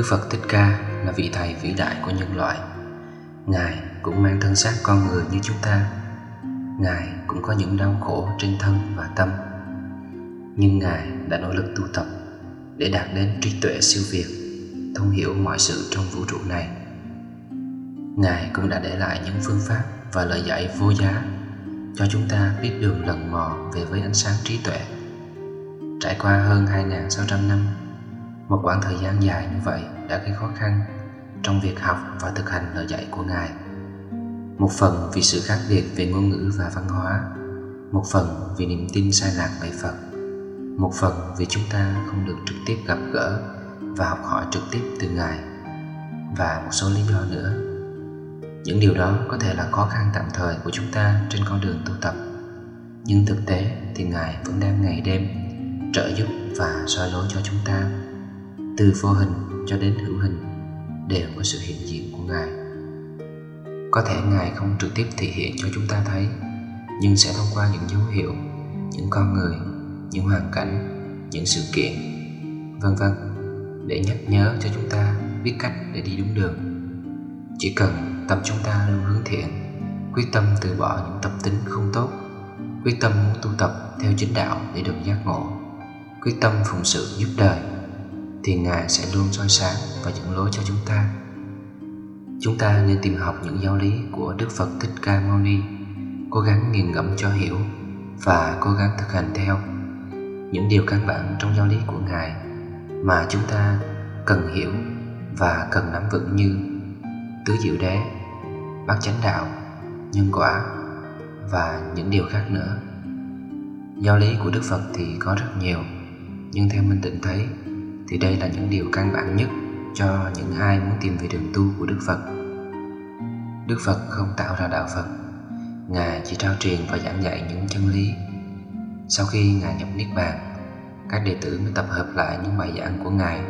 Đức Phật Thích Ca là vị thầy vĩ đại của nhân loại. Ngài cũng mang thân xác con người như chúng ta. Ngài cũng có những đau khổ trên thân và tâm. Nhưng Ngài đã nỗ lực tu tập để đạt đến trí tuệ siêu việt, thông hiểu mọi sự trong vũ trụ này. Ngài cũng đã để lại những phương pháp và lời dạy vô giá cho chúng ta biết đường lần mò về với ánh sáng trí tuệ. Trải qua hơn 2.600 năm một quãng thời gian dài như vậy đã gây khó khăn trong việc học và thực hành lời dạy của Ngài. Một phần vì sự khác biệt về ngôn ngữ và văn hóa, một phần vì niềm tin sai lạc về Phật, một phần vì chúng ta không được trực tiếp gặp gỡ và học hỏi trực tiếp từ Ngài, và một số lý do nữa. Những điều đó có thể là khó khăn tạm thời của chúng ta trên con đường tu tập, nhưng thực tế thì Ngài vẫn đang ngày đêm trợ giúp và soi lối cho chúng ta từ vô hình cho đến hữu hình đều có sự hiện diện của ngài. Có thể ngài không trực tiếp thể hiện cho chúng ta thấy, nhưng sẽ thông qua những dấu hiệu, những con người, những hoàn cảnh, những sự kiện, vân vân, để nhắc nhớ cho chúng ta biết cách để đi đúng đường. Chỉ cần tâm chúng ta luôn hướng thiện, quyết tâm từ bỏ những tập tính không tốt, quyết tâm muốn tu tập theo chính đạo để được giác ngộ, quyết tâm phụng sự giúp đời thì Ngài sẽ luôn soi sáng và dẫn lối cho chúng ta. Chúng ta nên tìm học những giáo lý của Đức Phật Thích Ca Mâu Ni, cố gắng nghiền ngẫm cho hiểu và cố gắng thực hành theo những điều căn bản trong giáo lý của Ngài mà chúng ta cần hiểu và cần nắm vững như tứ diệu đế, bát chánh đạo, nhân quả và những điều khác nữa. Giáo lý của Đức Phật thì có rất nhiều, nhưng theo Minh tỉnh thấy thì đây là những điều căn bản nhất cho những ai muốn tìm về đường tu của Đức Phật. Đức Phật không tạo ra đạo Phật, Ngài chỉ trao truyền và giảng dạy những chân lý. Sau khi Ngài nhập Niết Bàn, các đệ tử mới tập hợp lại những bài giảng của Ngài,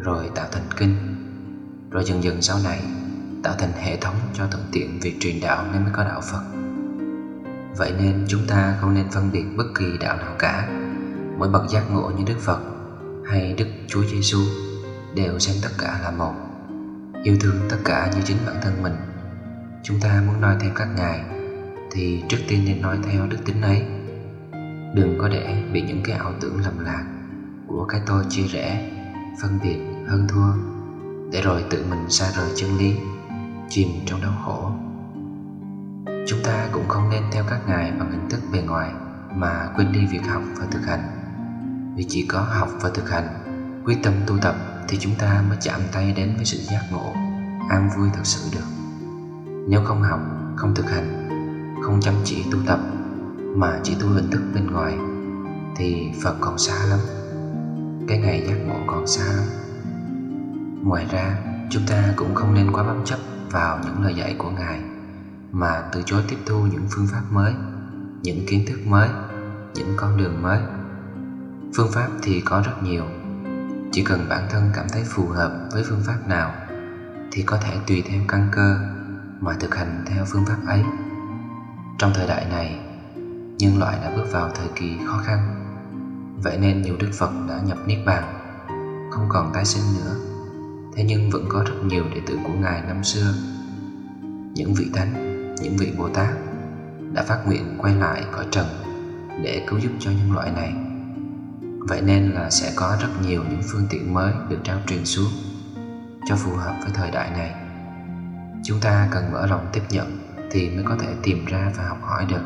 rồi tạo thành kinh. Rồi dần dần sau này, tạo thành hệ thống cho thuận tiện việc truyền đạo nên mới có đạo Phật. Vậy nên chúng ta không nên phân biệt bất kỳ đạo nào cả. Mỗi bậc giác ngộ như Đức Phật hay Đức Chúa Giêsu đều xem tất cả là một, yêu thương tất cả như chính bản thân mình. Chúng ta muốn nói theo các ngài thì trước tiên nên nói theo đức tính ấy. Đừng có để bị những cái ảo tưởng lầm lạc của cái tôi chia rẽ, phân biệt, hơn thua, để rồi tự mình xa rời chân lý, chìm trong đau khổ. Chúng ta cũng không nên theo các ngài bằng hình thức bề ngoài mà quên đi việc học và thực hành vì chỉ có học và thực hành, quyết tâm tu tập thì chúng ta mới chạm tay đến với sự giác ngộ, an vui thật sự được. Nếu không học, không thực hành, không chăm chỉ tu tập, mà chỉ tu hình thức bên ngoài, thì phật còn xa lắm. Cái ngày giác ngộ còn xa lắm. Ngoài ra, chúng ta cũng không nên quá bám chấp vào những lời dạy của ngài, mà từ chối tiếp thu những phương pháp mới, những kiến thức mới, những con đường mới phương pháp thì có rất nhiều. Chỉ cần bản thân cảm thấy phù hợp với phương pháp nào thì có thể tùy theo căn cơ mà thực hành theo phương pháp ấy. Trong thời đại này, nhân loại đã bước vào thời kỳ khó khăn. Vậy nên nhiều đức phật đã nhập niết bàn, không còn tái sinh nữa. Thế nhưng vẫn có rất nhiều đệ tử của ngài năm xưa. Những vị thánh, những vị bồ tát đã phát nguyện quay lại cõi trần để cứu giúp cho nhân loại này. Vậy nên là sẽ có rất nhiều những phương tiện mới được trao truyền xuống cho phù hợp với thời đại này. Chúng ta cần mở lòng tiếp nhận thì mới có thể tìm ra và học hỏi được.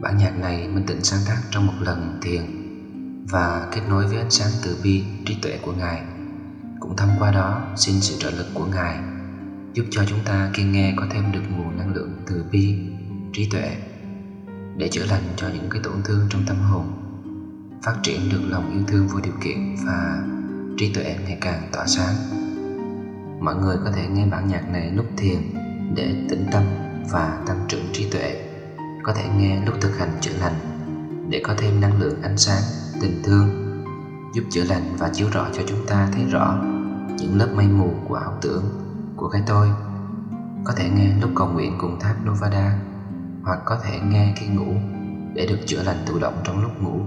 Bản nhạc này Minh Tịnh sáng tác trong một lần thiền và kết nối với ánh sáng từ bi, trí tuệ của Ngài. Cũng thông qua đó xin sự trợ lực của Ngài giúp cho chúng ta khi nghe có thêm được nguồn năng lượng từ bi, trí tuệ để chữa lành cho những cái tổn thương trong tâm hồn phát triển được lòng yêu thương vô điều kiện và trí tuệ ngày càng tỏa sáng. Mọi người có thể nghe bản nhạc này lúc thiền để tĩnh tâm và tăng trưởng trí tuệ. Có thể nghe lúc thực hành chữa lành để có thêm năng lượng ánh sáng, tình thương, giúp chữa lành và chiếu rõ cho chúng ta thấy rõ những lớp mây mù của ảo tưởng của cái tôi. Có thể nghe lúc cầu nguyện cùng tháp Novada, hoặc có thể nghe khi ngủ để được chữa lành tự động trong lúc ngủ.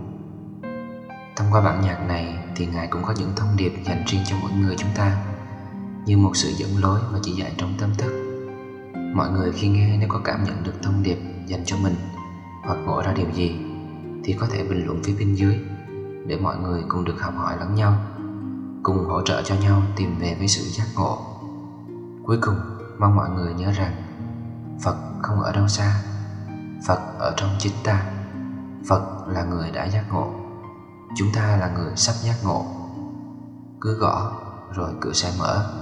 Thông qua bản nhạc này thì Ngài cũng có những thông điệp dành riêng cho mỗi người chúng ta, Như một sự dẫn lối và chỉ dạy trong tâm thức. Mọi người khi nghe nếu có cảm nhận được thông điệp dành cho mình Hoặc ngộ ra điều gì Thì có thể bình luận phía bên dưới Để mọi người cùng được học hỏi lẫn nhau, Cùng hỗ trợ cho nhau tìm về với sự giác ngộ. Cuối cùng, mong mọi người nhớ rằng Phật không ở đâu xa, Phật ở trong chính ta, Phật là người đã giác ngộ. Chúng ta là người sắp giác ngộ. Cứ gõ, rồi cửa sẽ mở.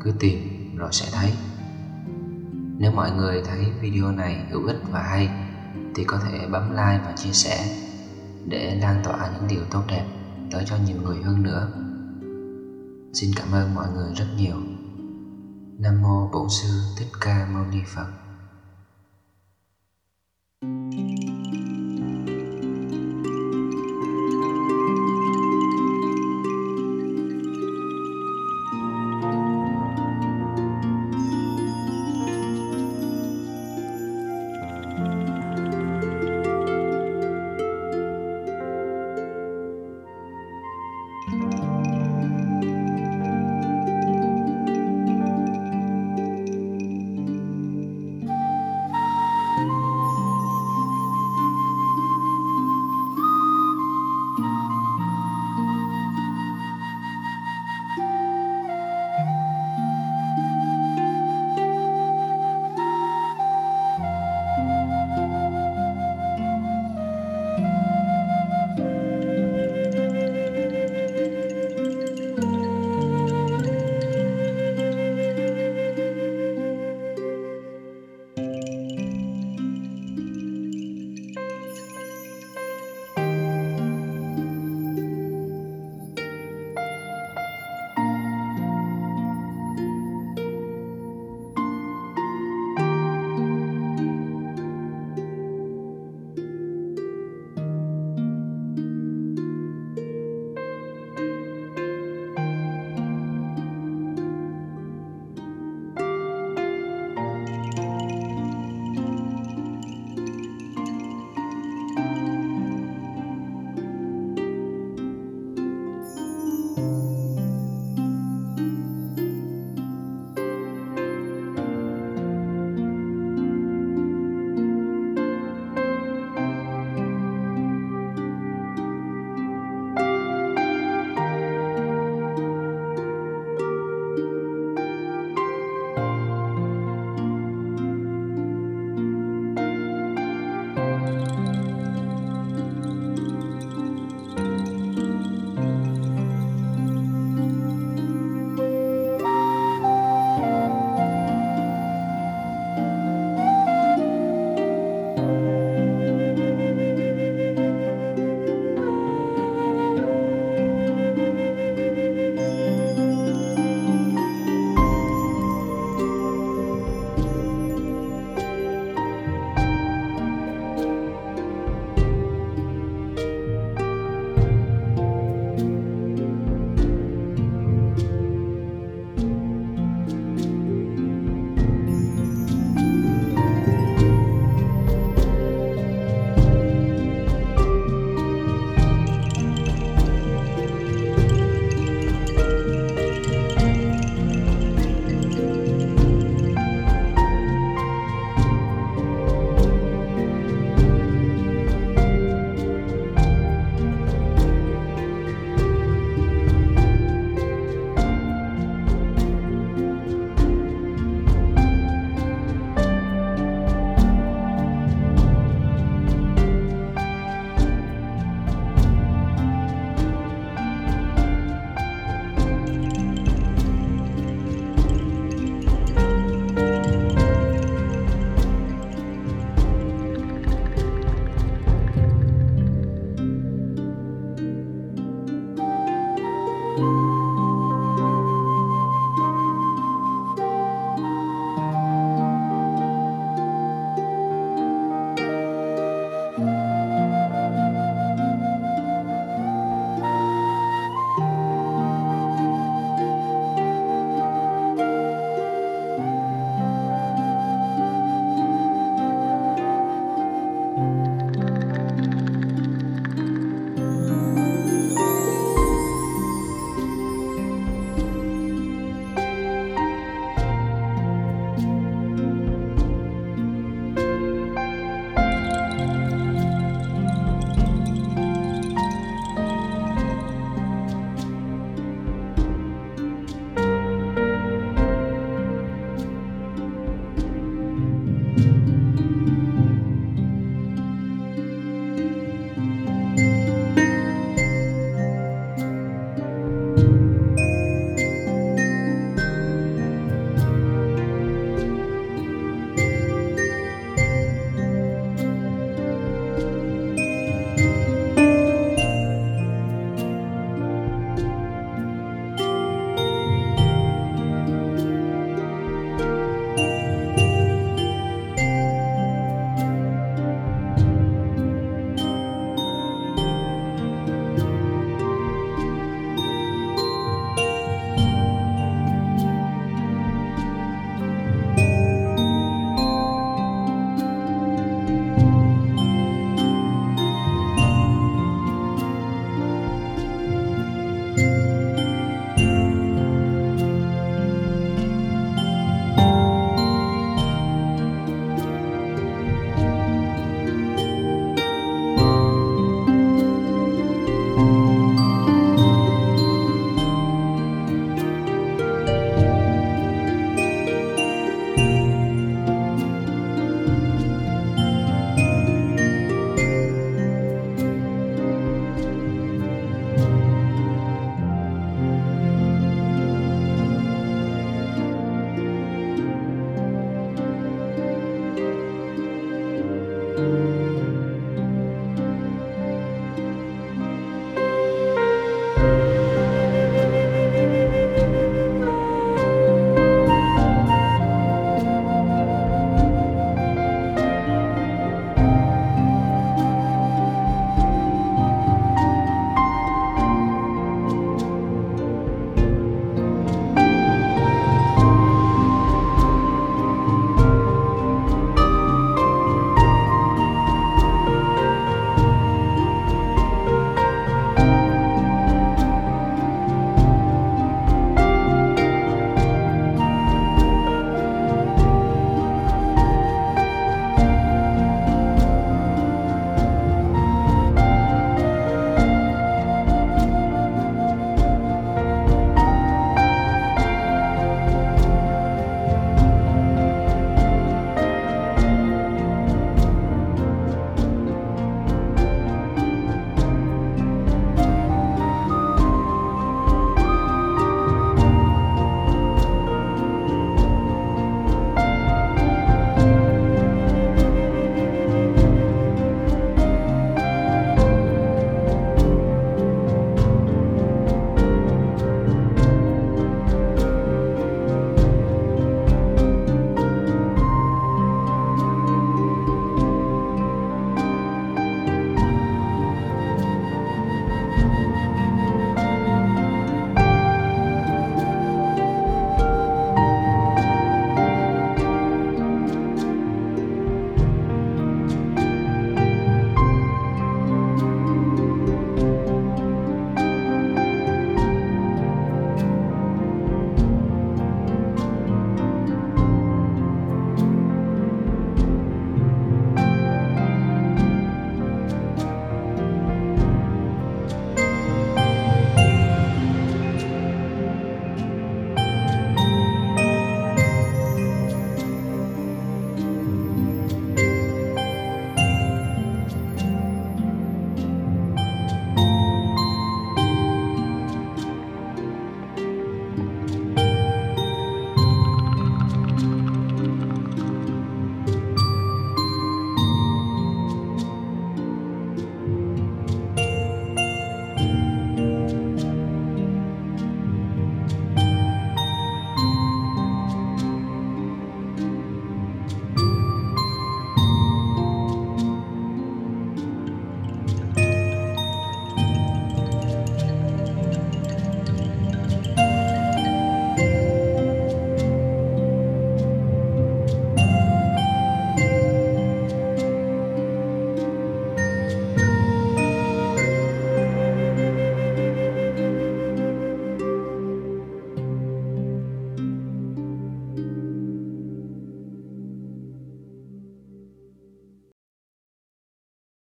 Cứ tìm, rồi sẽ thấy. Nếu mọi người thấy video này hữu ích và hay, Thì có thể bấm like và chia sẻ Để lan tỏa những điều tốt đẹp tới cho nhiều người hơn nữa. Xin cảm ơn mọi người rất nhiều. Nam Mô Bổn Sư Thích Ca Mâu Ni Phật.